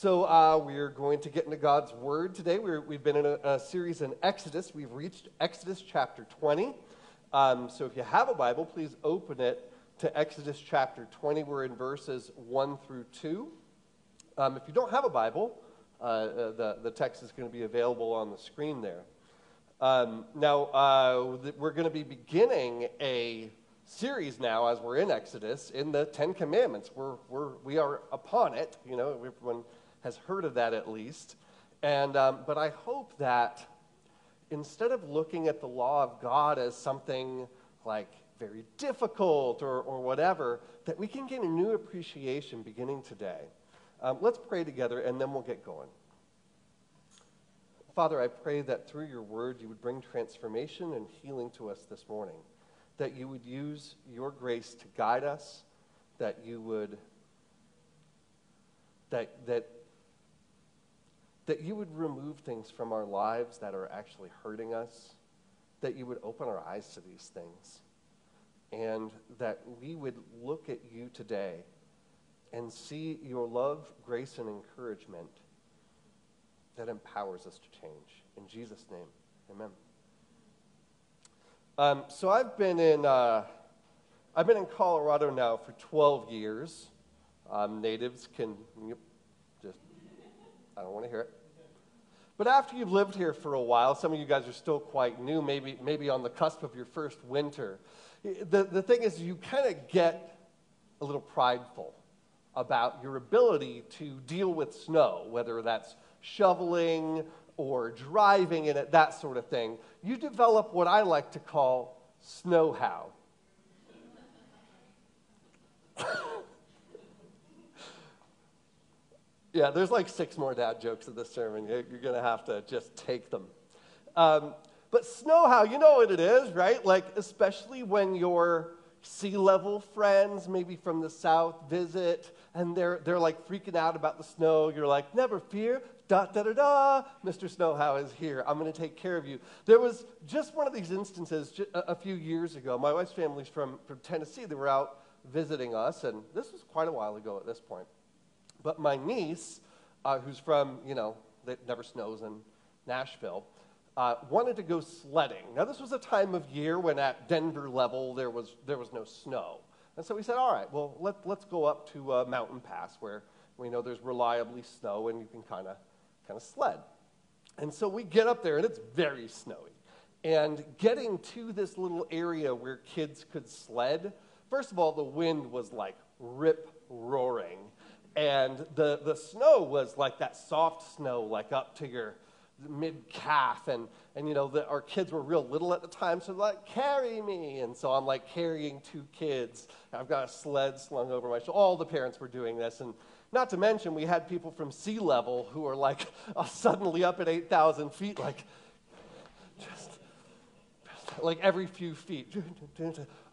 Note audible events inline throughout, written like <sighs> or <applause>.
So, uh, we're going to get into God's Word today. we have been in a, a, series in Exodus. We've reached Exodus chapter 20. Um, so, if you have a Bible, please open it to Exodus chapter 20. We're in verses 1 through 2. Um, if you don't have a Bible, uh, uh, the, the text is going to be available on the screen there. Um, now, uh, we're going to be beginning a series now as we're in Exodus in the Ten Commandments. We're, we're, we are upon it. You know, everyone has heard of that at least. And, um, but I hope that instead of looking at the law of God as something like very difficult or, or whatever, that we can gain a new appreciation beginning today. Um, let's pray together and then we'll get going. Father, I pray that through your word you would bring transformation and healing to us this morning that you would use your grace to guide us, that you would that that that you would remove things from our lives that are actually hurting us, that you would open our eyes to these things, and that we would look at you today and see your love, grace, and encouragement that empowers us to change. In Jesus' name, amen. Um, so I've been in uh, I've been in Colorado now for 12 years. Um, natives can just I don't want to hear it. But after you've lived here for a while, some of you guys are still quite new, maybe maybe on the cusp of your first winter. The the thing is, you kind of get a little prideful about your ability to deal with snow, whether that's shoveling or driving in it, that sort of thing, you develop what I like to call snow how. Yeah, there's like six more dad jokes in this sermon. You're going to have to just take them. Um, but snow how, you know what it is, right? Like, especially when your sea level friends, maybe from the south, visit, and they're, they're like freaking out about the snow. You're like, never fear, da da da da, Mr. Snowhow is here. I'm going to take care of you. There was just one of these instances a, few years ago. My wife's family's from, from Tennessee. They were out visiting us, and this was quite a while ago at this point. But my niece, uh, who's from, you know, it never snows in Nashville, uh, wanted to go sledding. Now, this was a time of year when at Denver level there was, there was no snow. And so we said, all right, well, let, let's go up to uh, Mountain Pass where we know there's reliably snow and you can kind of kind of sled. And so we get up there, and it's very snowy. And getting to this little area where kids could sled, first of all, the wind was like rip roaring. And the, the snow was like that soft snow, like up to your mid calf. And, and you know, the, our kids were real little at the time, so like, carry me. And so I'm like carrying two kids. I've got a sled slung over my shoulder. All the parents were doing this. And not to mention, we had people from sea level who are like uh, <laughs> suddenly up at 8,000 feet, like just like every few feet. <laughs>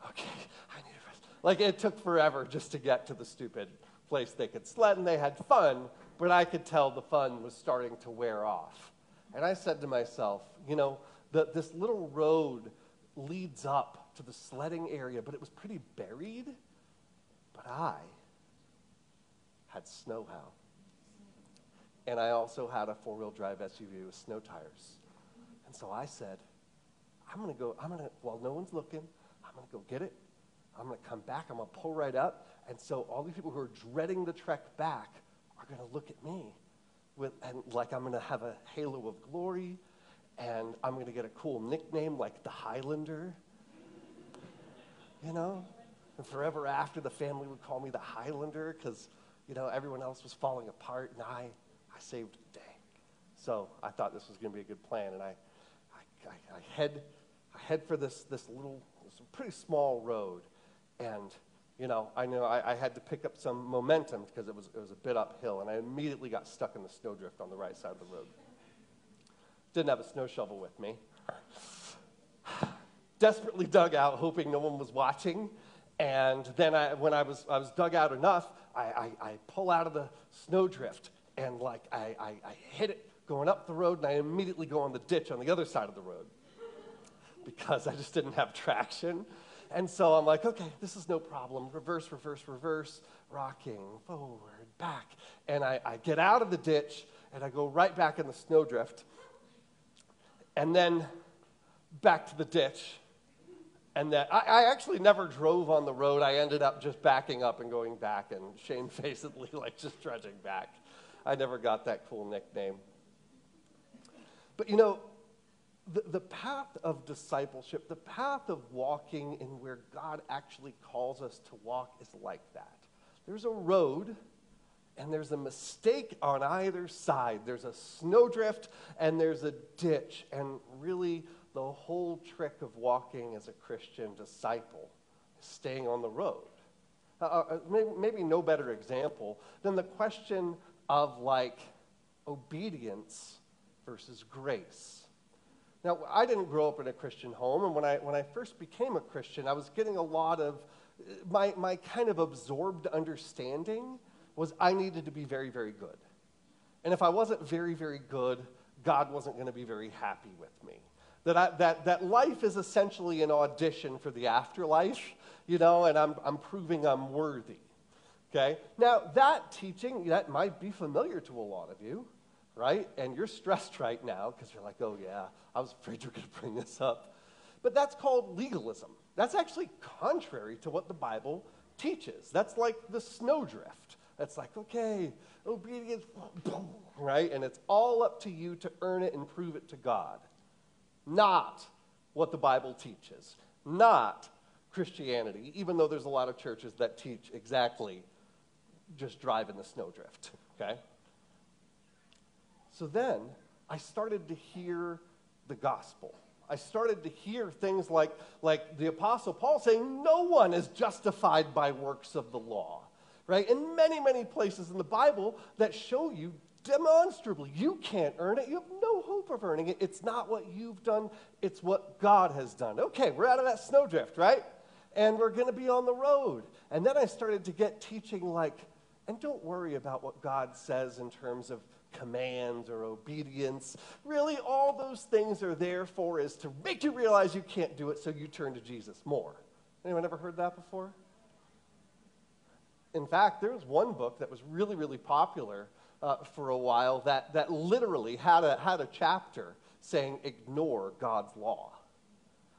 Okay, I need a rest. Like it took forever just to get to the stupid place they could sled, and they had fun, but I could tell the fun was starting to wear off. And I said to myself, you know, the, this little road leads up to the sledding area, but it was pretty buried. But I had snow how. And I also had a four wheel drive SUV with snow tires. And so I said, I'm going to go, I'm going to, while no one's looking, I'm going to go get it. I'm going to come back. I'm going to pull right up. And so all these people who are dreading the trek back are going to look at me with, and like I'm going to have a halo of glory and I'm going to get a cool nickname like the Highlander. You know? And forever after, the family would call me the Highlander because you know, everyone else was falling apart, and I, I saved the day. So I thought this was going to be a good plan, and I, I, I, I head, I head for this, this little, this pretty small road, and you know, I knew I, I, had to pick up some momentum because it was, it was a bit uphill, and I immediately got stuck in the snowdrift on the right side of the road. Didn't have a snow shovel with me. <sighs> Desperately dug out, hoping no one was watching. And then I, when I was, I was dug out enough, I, I, I pull out of the snowdrift and like I, I, I hit it going up the road and I immediately go on the ditch on the other side of the road because I just didn't have traction. And so I'm like, okay, this is no problem. Reverse, reverse, reverse, rocking, forward, back. And I, I get out of the ditch and I go right back in the snowdrift. And then back to the ditch. And that I, I, actually never drove on the road. I ended up just backing up and going back and <laughs> shamefacedly, like just trudging back. I never got that cool nickname. But you know, the, the path of discipleship, the path of walking in where God actually calls us to walk is like that. There's a road and there's a mistake on either side. There's a snowdrift and there's a ditch. And really, the whole trick of walking as a Christian disciple is staying on the road. Uh, uh maybe, maybe no better example than the question of like obedience versus grace. Now, I didn't grow up in a Christian home, and when I, when I first became a Christian, I was getting a lot of my, my kind of absorbed understanding was I needed to be very, very good. And if I wasn't very, very good, God wasn't going to be very happy with me. That, I, that, that life is essentially an audition for the afterlife, you know, and I'm, I'm proving I'm worthy. Okay? Now, that teaching, that might be familiar to a lot of you, right? And you're stressed <laughs> right now because you're like, oh, yeah, I was afraid you were going to bring this up. But that's called legalism. That's actually contrary to what the Bible teaches. That's like the snowdrift. That's like, okay, obedience, <laughs> right? And it's all up to you to earn it and prove it to God. Not what the Bible teaches. Not Christianity, even though there's a lot of churches that teach exactly just drive in the snowdrift, okay? So then I started to hear the gospel. I started to hear things like, like the Apostle Paul saying, No one is justified by works of the law right? In many, many places in the Bible that show you demonstrably you can't earn it. You have no hope of earning it. It's not what you've done, it's what God has done. Okay, we're out of that snowdrift, right? And we're going to be on the road. And then I started to get teaching like, and don't worry about what God says in terms of commands or obedience. Really, all those things are there for is to make you realize you can't do it so you turn to Jesus more. Anyone ever heard that before? In fact, there was one book that was really, really popular uh, for a while that, that literally had a, had a chapter saying, ignore God's law.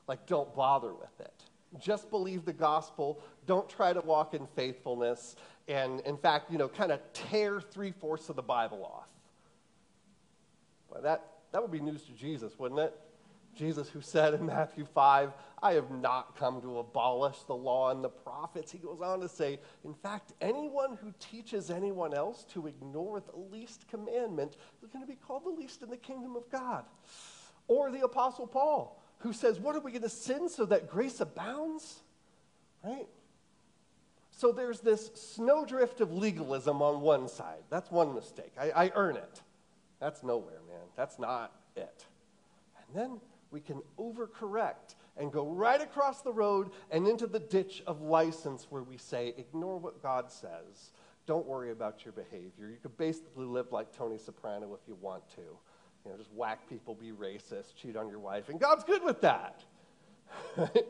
Like, don't bother with it. Just believe the gospel. Don't try to walk in faithfulness. And in fact, you know, kind of tear three fourths of the Bible off. That, that would be news to Jesus, wouldn't it? Jesus, who said in Matthew 5, I have not come to abolish the law and the prophets. He goes on to say, in fact, anyone who teaches anyone else to ignore the least commandment is going to be called the least in the kingdom of God. Or the Apostle Paul, who says, What are we going to sin so that grace abounds? Right? So there's this snowdrift of legalism on one side. That's one mistake. I, I earn it. That's nowhere, man. That's not it. And then we can overcorrect and go right across the road and into the ditch of license where we say, ignore what God says. Don't worry about your behavior. You could basically live like Tony Soprano if you want to. You know, just whack people, be racist, cheat on your wife, and God's good with that. <laughs>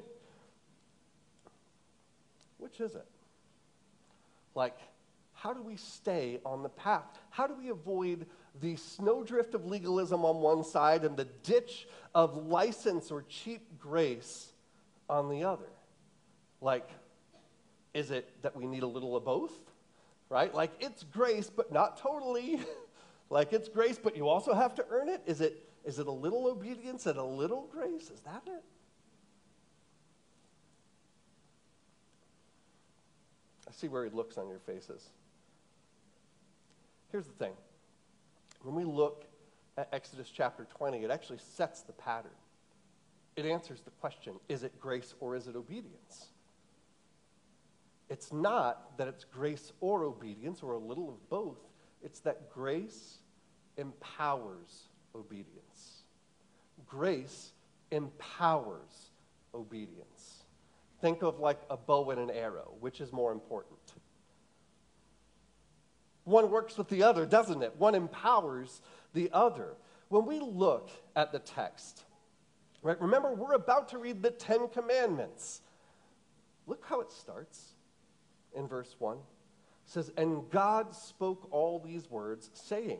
Which is it? Like, how do we stay on the path? How do we avoid the snowdrift of legalism on one side and the ditch of license or cheap grace on the other. Like, is it that we need a little of both? Right? Like, it's grace, but not totally. <laughs> like, it's grace, but you also have to earn it? Is it, is it a little obedience and a little grace? Is that it? I see where he looks on your faces. Here's the thing when we look at Exodus chapter 20, it actually sets the pattern. It answers the question is it grace or is it obedience? It's not that it's grace or obedience or a little of both, it's that grace empowers obedience. Grace empowers obedience. Think of like a bow and an arrow. Which is more important? One works with the other, doesn't it? One empowers the other. When we look at the text, right, remember we're about to read the Ten Commandments. Look how it starts in verse 1. It says, And God spoke all these words, saying,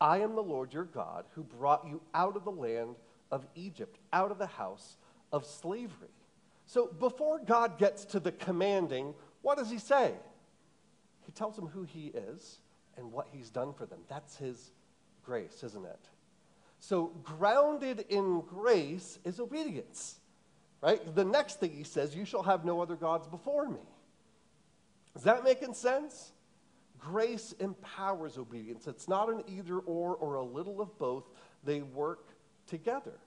I am the Lord your God who brought you out of the land of Egypt, out of the house of slavery. So before God gets to the commanding, what does he say? He tells them who he is and what he's done for them. That's his grace, isn't it? So, grounded in grace is obedience, right? The next thing he says, You shall have no other gods before me. Is that making sense? Grace empowers obedience. It's not an either or or a little of both, they work together.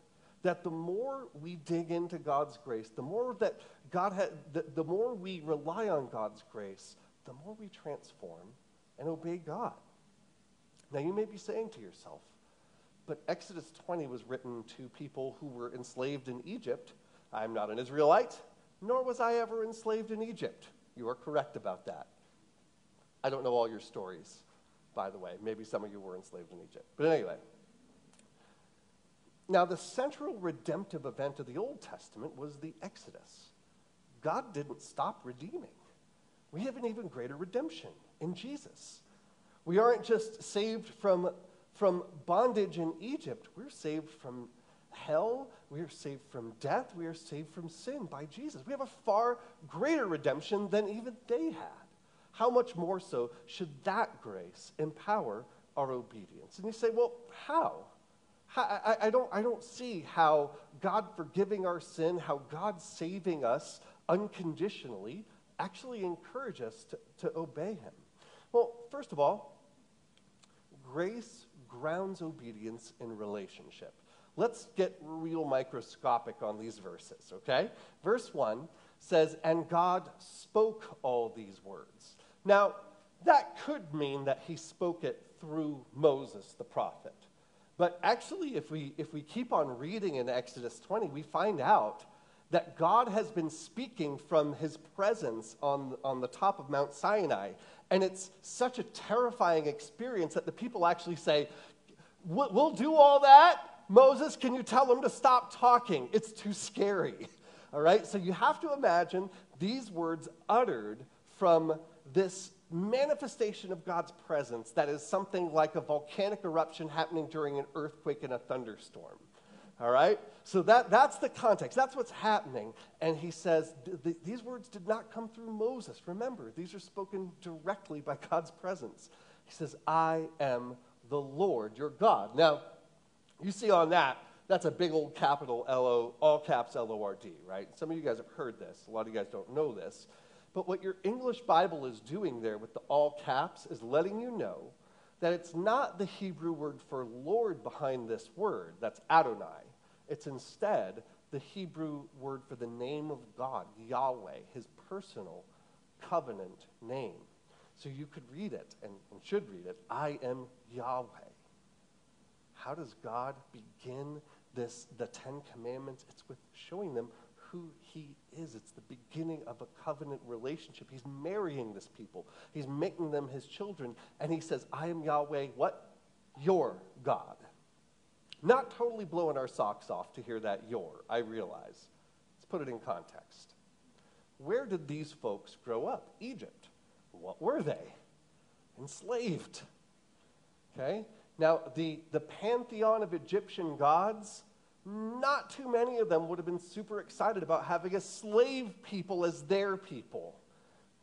That the more we dig into God's grace, the more that God had, the, the more we rely on God's grace, the more we transform and obey God. Now, you may be saying to yourself, but Exodus 20 was written to people who were enslaved in Egypt. I'm not an Israelite, nor was I ever enslaved in Egypt. You are correct about that. I don't know all your stories, by the way. Maybe some of you were enslaved in Egypt. But anyway. Now, the central redemptive event of the Old Testament was the Exodus. God didn't stop redeeming. We have an even greater redemption in Jesus. We aren't just saved from, from bondage in Egypt, we're saved from hell, we are saved from death, we are saved from sin by Jesus. We have a far greater redemption than even they had. How much more so should that grace empower our obedience? And you say, well, how? I, I, don't, I don't see how God forgiving our sin, how God saving us unconditionally actually encourage us to, to obey Him. Well, first of all, grace grounds obedience in relationship. Let's get real microscopic on these verses, okay? Verse 1 says, And God spoke all these words. Now, that could mean that he spoke it through Moses, the prophet. But actually, if we, if we keep on reading in Exodus 20, we find out that God has been speaking from his presence on, on the top of Mount Sinai. And it's such a terrifying experience that the people actually say, We'll do all that. Moses, can you tell them to stop talking? It's too scary. <laughs> All right? So you have to imagine these words uttered from this manifestation of God's presence that is something like a volcanic eruption happening during an earthquake and a thunderstorm. All right? So that, that's the context. That's what's happening. And he says, these words did not come through Moses. Remember, these are spoken directly by God's presence. He says, I am the Lord your God. Now, you see on that, that's a big old capital L O, all caps L O R D, right? Some of you guys have heard this. A lot of you guys don't know this. But what your English Bible is doing there with the all caps is letting you know that it's not the Hebrew word for Lord behind this word, that's Adonai. It's instead the Hebrew word for the name of God, Yahweh, his personal covenant name. So you could read it and, and should read it I am Yahweh. How does God begin this, the Ten Commandments? It's with showing them who he is. It's the beginning of a covenant relationship. He's marrying this people, he's making them his children. And he says, I am Yahweh, what? Your God. Not totally blowing our socks off to hear that your, I realize. Let's put it in context. Where did these folks grow up? Egypt. What were they? Enslaved. Okay? Now, the, the pantheon of Egyptian gods not too many of them would have been super excited about having a slave people as their people,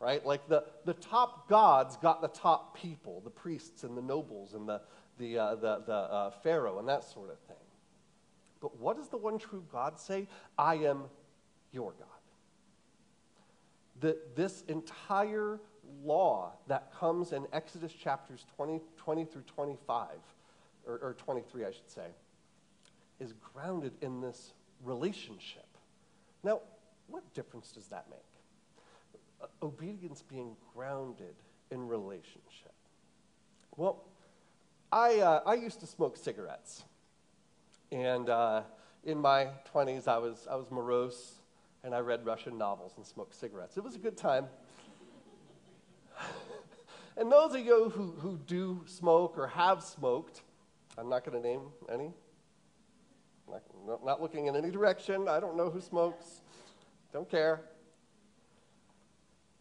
right? Like the, the top gods got the top people, the priests and the nobles and the, the, uh, the, the uh, pharaoh and that sort of thing. But what does the one true God say? I am your God. That this entire law that comes in Exodus chapters 20, 20 through 25, or, or 23, I should say, is grounded in this relationship. Now, what difference does that make? Obedience being grounded in relationship. Well, I, uh, I used to smoke cigarettes. And uh, in my 20s, I was, I was morose and I read Russian novels and smoked cigarettes. It was a good time. <laughs> and those of you who, who do smoke or have smoked, I'm not going to name any, not, not looking in any direction. I don't know who smokes. Don't care.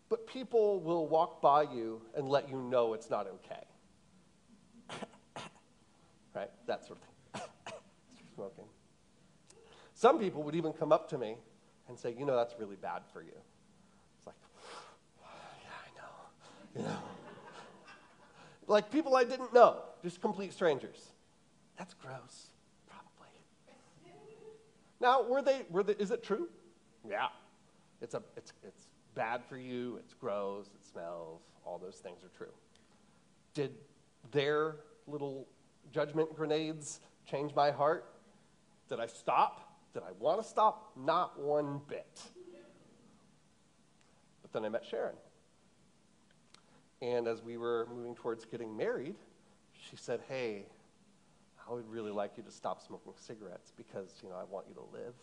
but people will walk by you and let you know it's not okay. Right? That sort of thing. <laughs> Smoking. Some people would even come up to me and say, you know, that's really bad for you. It's like, <sighs> yeah, I know. You know. like people I didn't know, just complete strangers. That's gross, probably. Now, were they, were they, is it true? Yeah. It's, a, it's, it's bad for you, it's gross, it smells, all those things are true. Did their little judgment grenades change my heart? Did I stop? Did I want to stop? Not one bit. But then I met Sharon. And as we were moving towards getting married, she said, Hey, I would really like you to stop smoking cigarettes because, you know, I want you to live.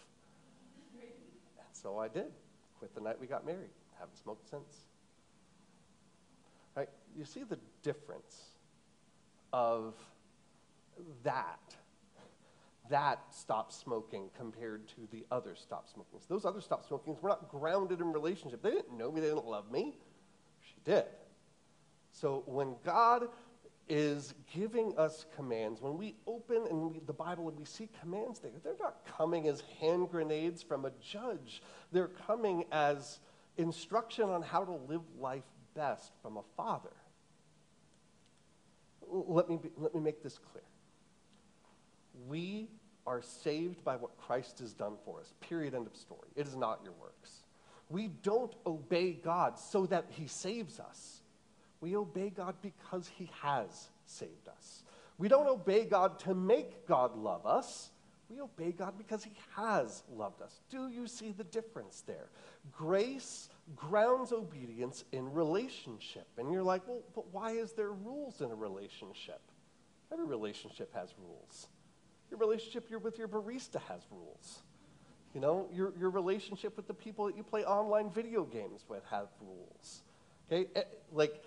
And so I did. Quit the night we got married. Haven't smoked since. Right? You see the difference of that. That stop smoking compared to the other stop smokings. Those other stop smokings were not grounded in relationship. They didn't know me, they didn't love me. She did. So when God is giving us commands. When we open and we, the Bible and we see commands there, they're not coming as hand grenades from a judge. They're coming as instruction on how to live life best from a father. Let me, be, let me make this clear. We are saved by what Christ has done for us. Period. End of story. It is not your works. We don't obey God so that he saves us. We obey God because He has saved us. We don't obey God to make God love us. We obey God because He has loved us. Do you see the difference there? Grace grounds obedience in relationship. And you're like, well, but why is there rules in a relationship? Every relationship has rules. Your relationship you're with your barista has rules. You know, your, your relationship with the people that you play online video games with have rules. Okay? Eh, like,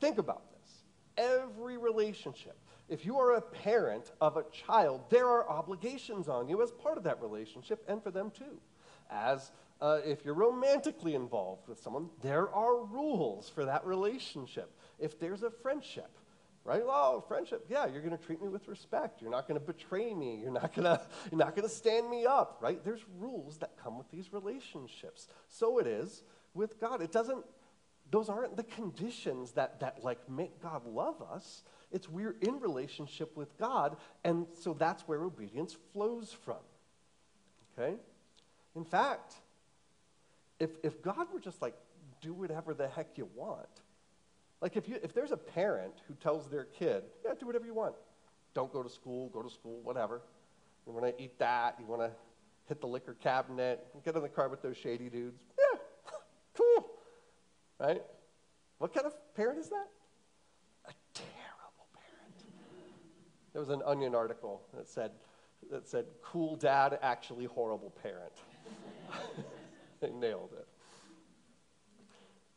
Think about this. Every relationship, if you are a parent of a child, there are obligations on you as part of that relationship and for them too. As uh, if you're romantically involved with someone, there are rules for that relationship. If there's a friendship, right? Oh, friendship. Yeah, you're going to treat me with respect. You're not going to betray me. You're not going <laughs> to you're not going to stand me up, right? There's rules that come with these relationships. So it is with God. It doesn't those aren't the conditions that, that like make God love us. It's we're in relationship with God, and so that's where obedience flows from. Okay? In fact, if, if God were just like, do whatever the heck you want, like if, you, if there's a parent who tells their kid, yeah, do whatever you want, don't go to school, go to school, whatever. You want to eat that, you want to hit the liquor cabinet, get in the car with those shady dudes, yeah, <laughs> cool. Right? What kind of parent is that? A terrible parent. There was an Onion article that said, that said cool dad, actually horrible parent. <laughs> they nailed it.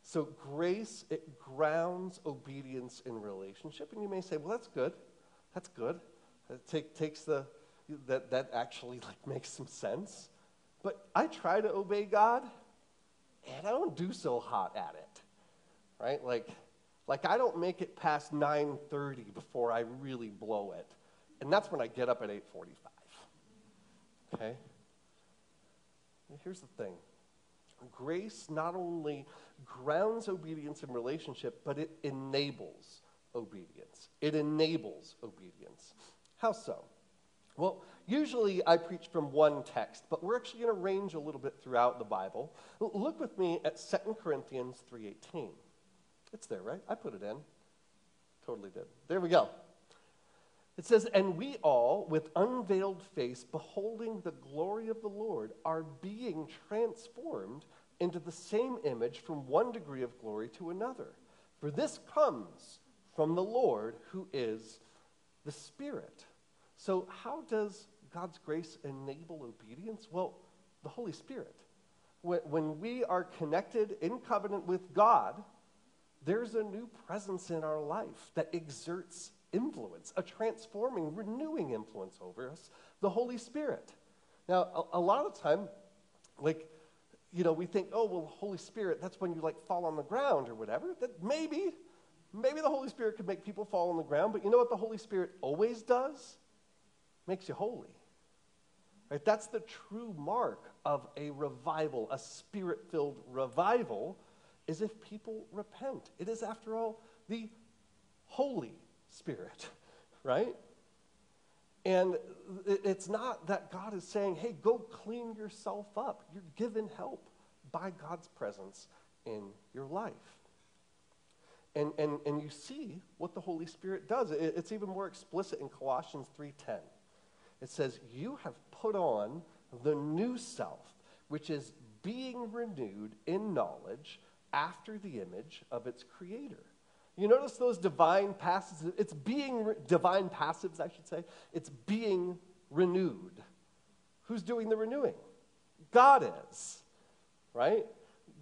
So grace, it grounds obedience in relationship. And you may say, well, that's good. That's good. It take, takes the, that, that actually <laughs> like makes some sense. But I try to obey God, and I don't do so hot at it right? Like, like I don't make it past 9:30 before I really blow it, and that's when I get up at 8:45. Okay. Here's the thing: grace not only grounds obedience in relationship, but it enables obedience. It enables obedience. How so? Well, usually I preach from one text, but we're actually going to range a little bit throughout the Bible. Look with me at 2 Corinthians 3:18. It's there, right? I put it in. Totally did. There we go. It says, And we all, with unveiled face, beholding the glory of the Lord, are being transformed into the same image from one degree of glory to another. For this comes from the Lord who is the Spirit. So, how does God's grace enable obedience? Well, the Holy Spirit. When, we are connected in covenant with God, there's a new presence in our life that exerts influence, a transforming, renewing influence over us, the Holy Spirit. Now, a, lot of time, like, you know, we think, oh, well, Holy Spirit, that's when you like fall on the ground or whatever. That maybe, maybe the Holy Spirit could make people fall on the ground, but you know what the Holy Spirit always does? Makes you holy. Right? That's the true mark of a revival, a spirit filled revival, is if people repent. It is, after all, the Holy Spirit, <laughs> right? And it's not that God is saying, hey, go clean yourself up. You're given help by God's presence in your life. And, and, and you see what the Holy Spirit does. It, it's even more explicit in Colossians 3.10. It says, you have put on the new self, which is being renewed in knowledge after the image of its creator. You notice those divine passives, it's being, re- divine passives, I should say, it's being renewed. Who's doing the renewing? God is, right?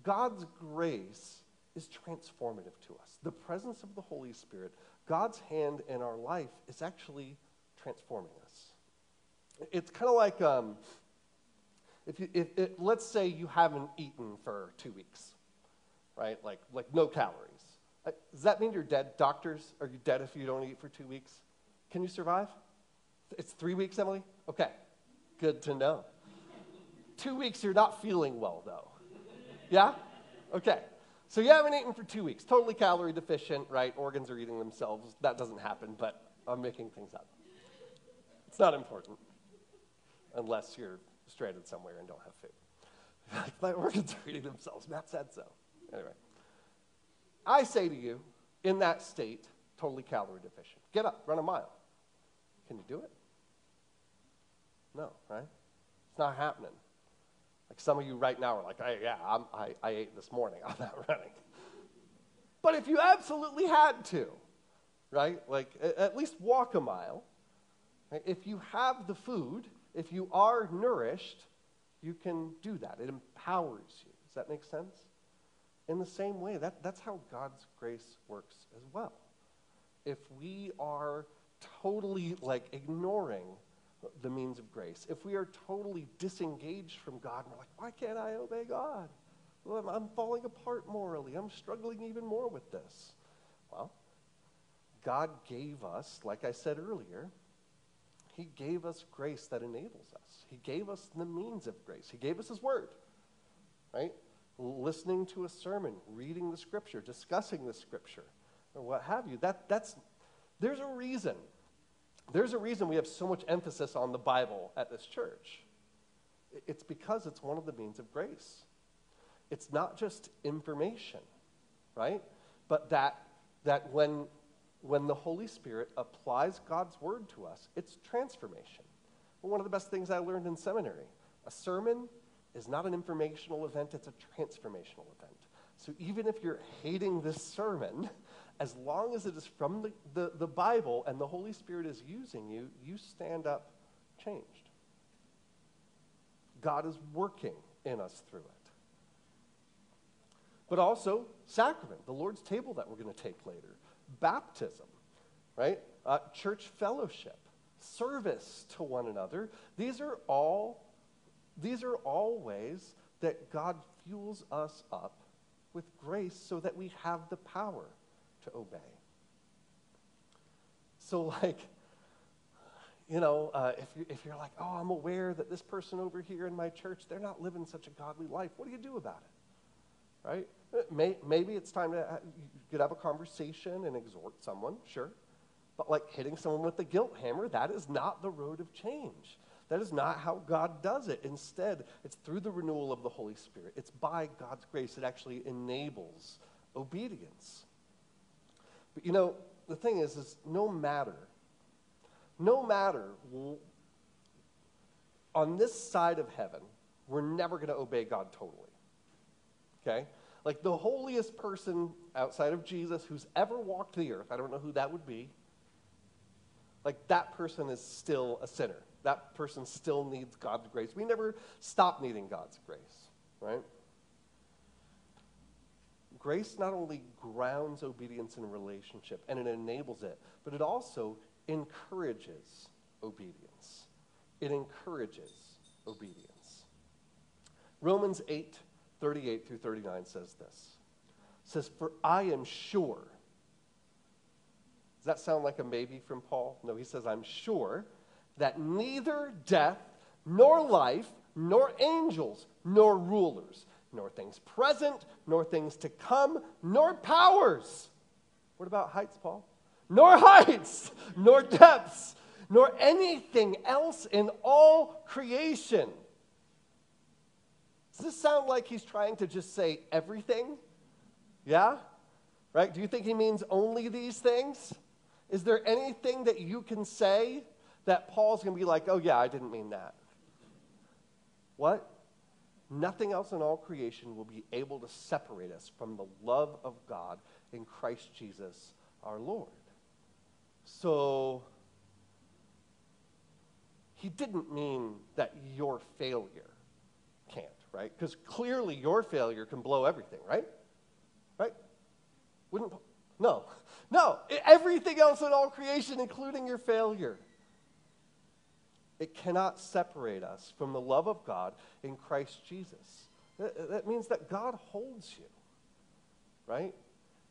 God's grace is transformative to us. The presence of the Holy Spirit, God's hand in our life, is actually transforming us. It's kind of like um, if, you, if, let's say you haven't eaten for two weeks, right? Like, like no calories. Uh, does that mean you're dead? Doctors, are you dead if you don't eat for two weeks? Can you survive? It's three weeks, Emily? Okay, good to know. two weeks, you're not feeling well, though. Yeah? Okay. So you haven't eaten for two weeks, totally calorie deficient, right? Organs are eating themselves. That doesn't happen, but I'm making things up. It's not important unless you're stranded somewhere and don't have food. <laughs> My organs are eating themselves. Matt said so. Anyway. I say to you, in that state, totally calorie deficient, get up, run a mile. Can you do it? No, right? It's not happening. Like some of you right now are like, hey, yeah, I'm, I, I ate this morning. <laughs> I'm not running. But if you absolutely had to, right? Like at least walk a mile. Right? If you have the food, if you are nourished, you can do that. It empowers you. Does that make sense? In the same way, that, that's how God's grace works as well. If we are totally like ignoring the means of grace, if we are totally disengaged from God and we're like, why can't I obey God? Well, I'm, I'm falling apart morally. I'm struggling even more with this. Well, God gave us, like I said earlier, He gave us grace that enables us. He gave us the means of grace. He gave us His Word, right? Listening to a sermon, reading the scripture, discussing the scripture, or what have you. That, that's, there's a reason. There's a reason we have so much emphasis on the Bible at this church. It's because it's one of the means of grace. It's not just information, right? But that, that when, when the Holy Spirit applies God's word to us, it's transformation. one of the best things I learned in seminary a sermon is not an informational event, it's a transformational event. So even if you're hating this sermon, as long as it is from the, the, the, Bible and the Holy Spirit is using you, you stand up changed. God is working in us through it. But also, sacrament, the Lord's table that we're going to take later, baptism, right? Uh, church fellowship, service to one another. These are all these are all ways that God fuels us up with grace so that we have the power to obey. So, <laughs> like, you know, uh, if, you, if you're like, oh, I'm aware that this person over here in my church, they're not living such a godly life, what do you do about it? Right? Uh, may, maybe it's time to, uh, you could have a conversation and exhort someone, sure. But like hitting someone with the guilt hammer, that is not the road of change. That is not how God does it. Instead, it's through the renewal of the Holy Spirit. It's by God's grace. It actually enables obedience. But you know, the thing is, is no matter, no matter on this side of heaven, we're never going to obey God totally. Okay? Like the holiest person outside of Jesus who's ever walked the earth, I don't know who that would be, like that person is still a sinner that person still needs God's grace. We never stop needing God's grace, right? Grace not only grounds obedience in relationship and it enables it, but it also encourages obedience. It encourages obedience. Romans 8 38 through 39 says this. It says, For I am sure. Does that sound like a maybe from Paul? No, he says, I'm sure that neither death, nor life, nor angels, nor rulers, nor things present, nor things to come, nor powers. What about heights, Paul? Nor heights, nor depths, nor anything else in all creation. Does this sound like he's trying to just say everything? Yeah? Right? Do you think he means only these things? Is there anything that you can say that Paul's going to be like, oh, yeah, I didn't mean that? What? Nothing else in all creation will be able to separate us from the love of God in Christ Jesus our Lord. So, he didn't mean that your failure can't, right? Because clearly your failure can blow everything, right? Right? Wouldn't, no. No. Everything else in all creation, including your failure. It cannot separate us from the love of God in Christ Jesus. That, means that God holds you, right?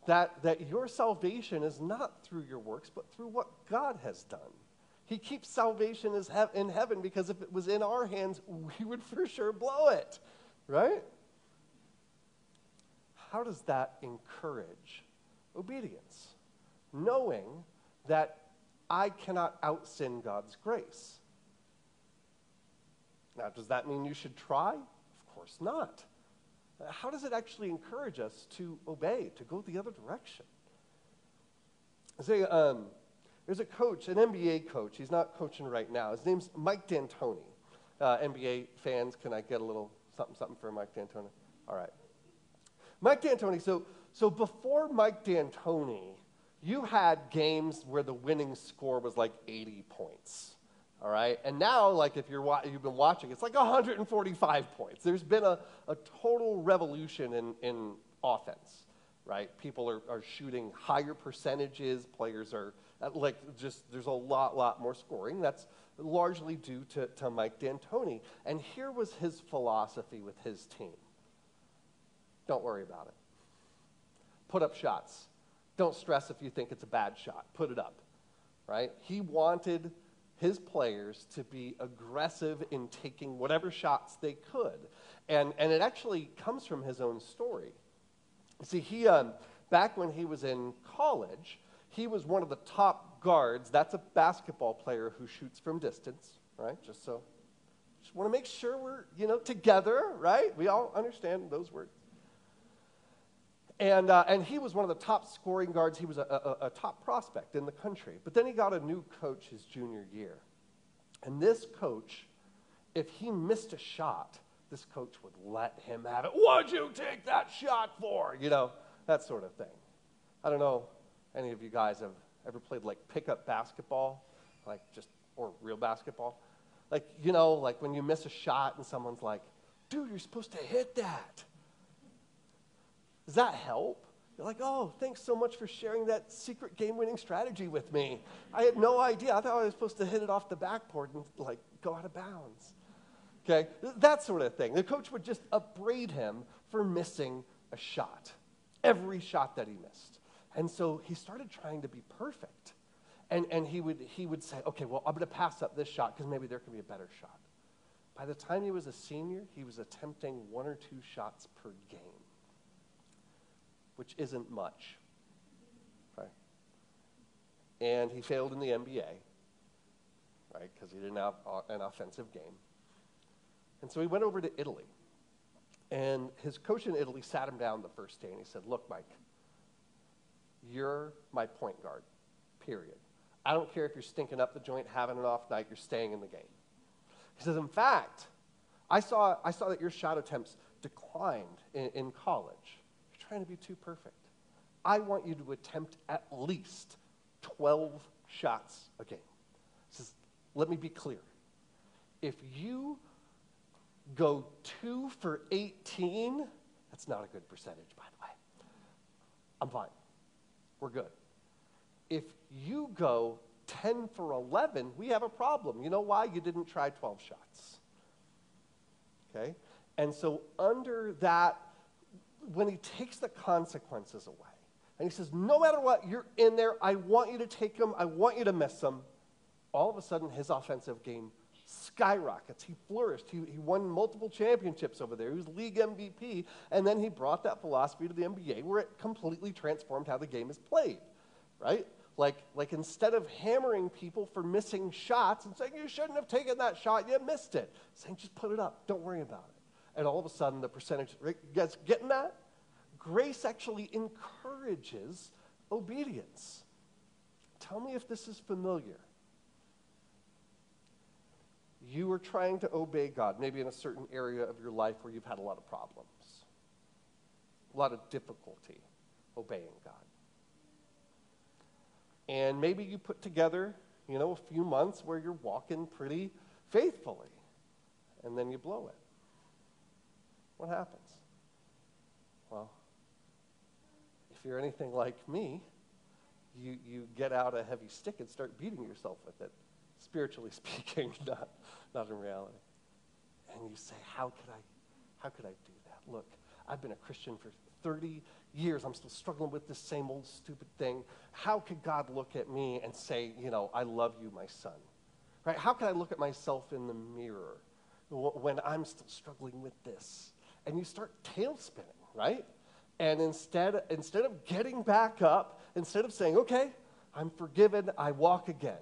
That, that your salvation is not through your works, but through what God has done. He keeps salvation in heaven because if it was in our hands, we would for sure blow it, right? How does that encourage obedience? Knowing that I cannot out sin God's grace. Now, does that mean you should try? Of course not. How does it actually encourage us to obey, to go the other direction? Say, um, there's a coach, an NBA coach. He's not coaching right now. His name's Mike D'Antoni. Uh, NBA fans, can I get a little something, something for Mike D'Antoni? All right. Mike D'Antoni. So, so before Mike D'Antoni, you had games where the winning score was like 80 points. All right. And now, like if you're wa- you've been watching, it's like 145 points. There's been a, a total revolution in, in offense, right? People are, are shooting higher percentages. Players are uh, like just there's a lot, lot more scoring. That's largely due to, to Mike D'Antoni. And here was his philosophy with his team. Don't worry about it. Put up shots. Don't stress if you think it's a bad shot. Put it up. Right? He wanted his players to be aggressive in taking whatever shots they could. And, and it actually comes from his own story. See, he, um, back when he was in college, he was one of the top guards. That's a basketball player who shoots from distance, right? Just so, just want to make sure we're, you know, together, right? We all understand those words. And, uh, and he was one of the top scoring guards. He was a, a, a top prospect in the country. But then he got a new coach his junior year. And this coach, if he missed a shot, this coach would let him have it. What'd you take that shot for? You know, that sort of thing. I don't know, any of you guys have ever played like pickup basketball, like just, or real basketball? Like, you know, like when you miss a shot and someone's like, dude, you're supposed to hit that. Does that help? You're like, oh, thanks so much for sharing that secret game winning strategy with me. I had no idea. I thought I was supposed to hit it off the backboard and like go out of bounds. Okay? That sort of thing. The coach would just upbraid him for missing a shot, every shot that he missed. And so he started trying to be perfect. And, and he, would, he would say, okay, well, I'm going to pass up this shot because maybe there can be a better shot. By the time he was a senior, he was attempting one or two shots per game which isn't much. Right? And he failed in the NBA, right, because he didn't have an offensive game. And so he went over to Italy. And his coach in Italy sat him down the first day and he said, Look, Mike, you're my point guard, period. I don't care if you're stinking up the joint, having an off night, you're staying in the game. He says, In fact, I saw, I saw that your shot attempts declined in, in college trying to be too perfect. I want you to attempt at least 12 shots a game. Says, let me be clear. If you go two for 18, that's not a good percentage, by the way. I'm fine. We're good. If you go 10 for 11, we have a problem. You know why? You didn't try 12 shots. Okay? And so, under that, when he takes the consequences away, and he says, No matter what, you're in there. I want you to take them. I want you to miss them. All of a sudden, his offensive game skyrockets. He flourished. He, he won multiple championships over there. He was league MVP. And then he brought that philosophy to the NBA where it completely transformed how the game is played, right? Like, like instead of hammering people for missing shots and saying, you shouldn't have taken that shot, you missed it, saying, just put it up, don't worry about it. And all of a sudden, the percentage, right, you guys getting that? Grace actually encourages obedience. Tell me if this is familiar you are trying to obey God, maybe in a certain area of your life where you've had a lot of problems, a lot of difficulty obeying God. And maybe you put together, you know, a few months where you're walking pretty faithfully, and then you blow it. What happens? Well, if you're anything like me, you, you get out a heavy stick and start beating yourself with it spiritually <laughs> speaking, not, not in reality. And you say, how could I, how could I do that? Look, I've been a Christian for 30 years. I'm still struggling with this same old stupid thing. How could God look at me and say, you know, I love you, my son? Right? How can I look at myself in the mirror when I'm still struggling with this? And you start tail spinning, right? And instead, instead of getting back up, instead of saying, okay, I'm forgiven, I walk again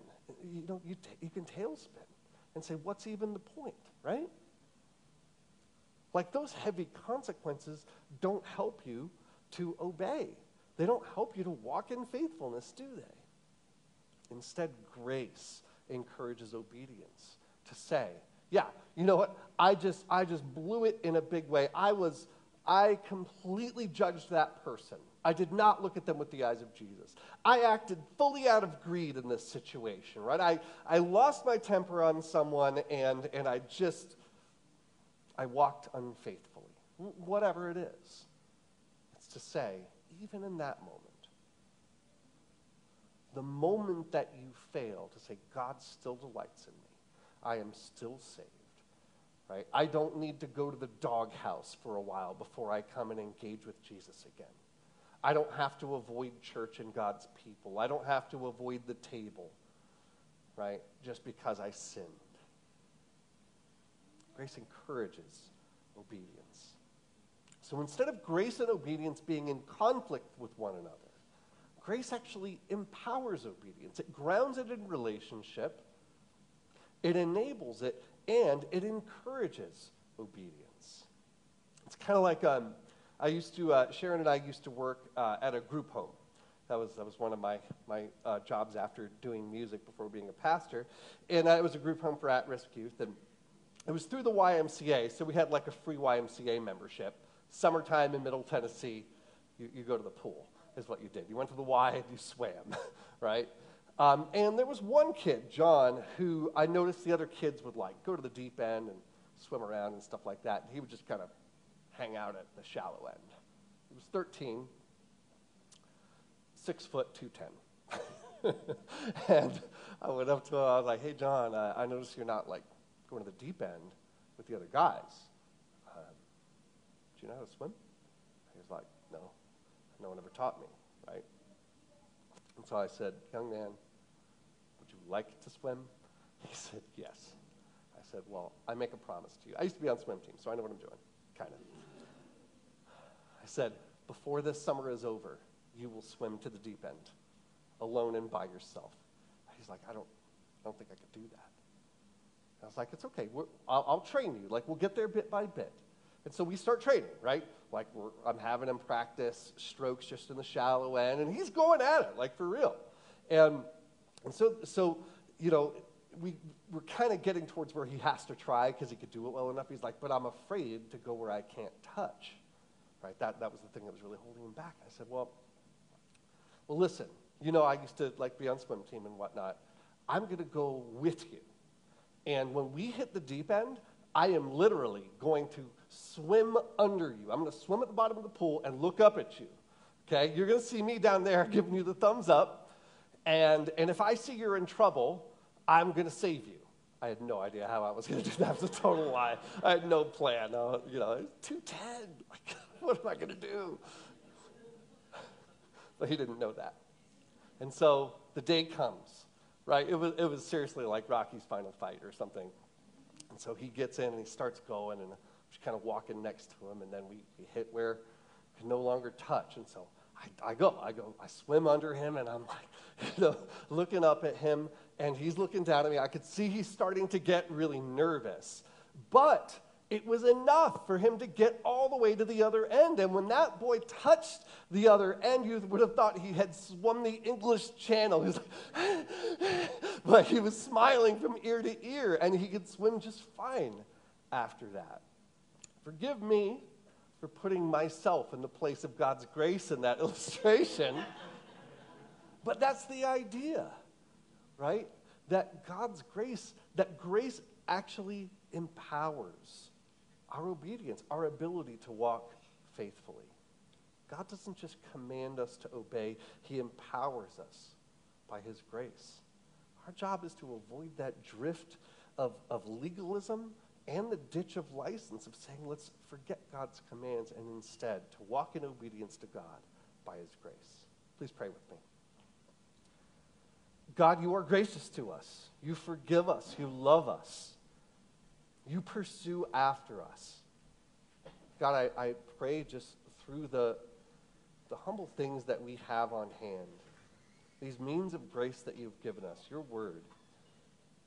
you know, you, t- you can tailspin and say, what's even the point, right? Like those heavy consequences don't help you to obey. They don't help you to walk in faithfulness, do they? Instead, grace encourages obedience to say, yeah, you know what? I just I just blew it in a big way. I was I completely judged that person. I did not look at them with the eyes of Jesus. I acted fully out of greed in this situation, right? I, I lost my temper on someone and, and I just, I walked unfaithfully. Whatever it is. It's to say, even in that moment, the moment that you fail to say, God still delights in me, I am still saved. Right? I don't need to go to the doghouse for a while before I come and engage with Jesus again. I don't have to avoid church and God's people. I don't have to avoid the table, right? Just because I sinned. Grace encourages obedience. So instead of grace and obedience being in conflict with one another, grace actually empowers obedience. It grounds it in relationship, it enables it, and it encourages obedience. It's kind of like um, I used to, uh, Sharon and I used to work uh, at a group home. That was, that was one of my, my uh, jobs after doing music before being a pastor. And it was a group home for at risk youth. And it was through the YMCA, so we had like a free YMCA membership. Summertime in Middle Tennessee, you, you go to the pool, is what you did. You went to the Y and you swam, <laughs> right? Um, and there was one kid, John, who I noticed the other kids would like go to the deep end and swim around and stuff like that. He would just kind of hang out at the shallow end. He was 13, six foot, 210. <laughs> and I went up to him, I was like, hey, John, uh, I noticed you're not like going to the deep end with the other guys. Um, do you know how to swim? He was like, no, no one ever taught me, right? And so I said, young man, like to swim? He <laughs> said, yes. I said, well, I make a promise to you. I used to be on swim team, so I know what I'm doing, kind of. I said, before this summer is over, you will swim to the deep end, alone and by yourself. He's like, I don't, I don't think I could do that. I was like, it's okay. I'll, I'll, train you. Like, we'll get there bit by bit. And so we start training, right? Like, I'm having him practice strokes just in the shallow end, and he's going at it, like, for real. And, and so, so, you know, we, we're kind of getting towards where he has to try because he could do it well enough. He's like, but I'm afraid to go where I can't touch. Right? That, that was the thing that was really holding him back. I said, well, well, listen, you know, I used to like be on swim team and whatnot. I'm going to go with you. And when we hit the deep end, I am literally going to swim under you. I'm going to swim at the bottom of the pool and look up at you. Okay? You're going to see me down there <laughs> giving you the thumbs up. And, and if I see you're in trouble, I'm going to save you. I had no idea how I was going <laughs> to do that. It was a total lie. I had no plan. Uh, you know, 210. <laughs> Like, what am I going to do? But he didn't know that. And so the day comes, right? It was, it was seriously like Rocky's final fight or something. And so he gets in and he starts going, and I'm just kind of walking next to him, and then we, we hit where we can no longer touch. And so I, I go, I go, I swim under him, and I'm like, <laughs> you know, looking up at him, and he's looking down at me. I could see he's starting to get really nervous. But it was enough for him to get all the way to the other end. And when that boy touched the other end, you would have thought he had swum the English Channel. Like, <laughs> but he was smiling from ear to ear, and he could swim just fine after that. Forgive me for putting myself in the place of God's grace in that <laughs> illustration. but that's the idea, right? That God's grace, that grace actually empowers our obedience, our ability to walk faithfully. God doesn't just command us to obey, He empowers us by His grace. Our job is to avoid that drift of, of legalism and the ditch of license of saying, let's forget God's commands and instead to walk in obedience to God by His grace. Please pray with me. God, you are gracious to us. You forgive us. You love us. You pursue after us. God, I, I pray just through the, the humble things that we have on hand, these means of grace that you've given us, your word,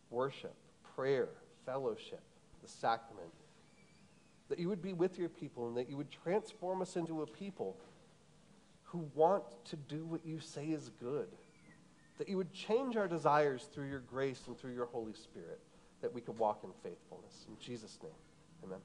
worship, prayer, fellowship, the sacrament, that you would be with your people and that you would transform us into a people who want to do what you say is good, that you would change our desires through your grace and through your Holy Spirit that we could walk in faithfulness. In Jesus' name, amen.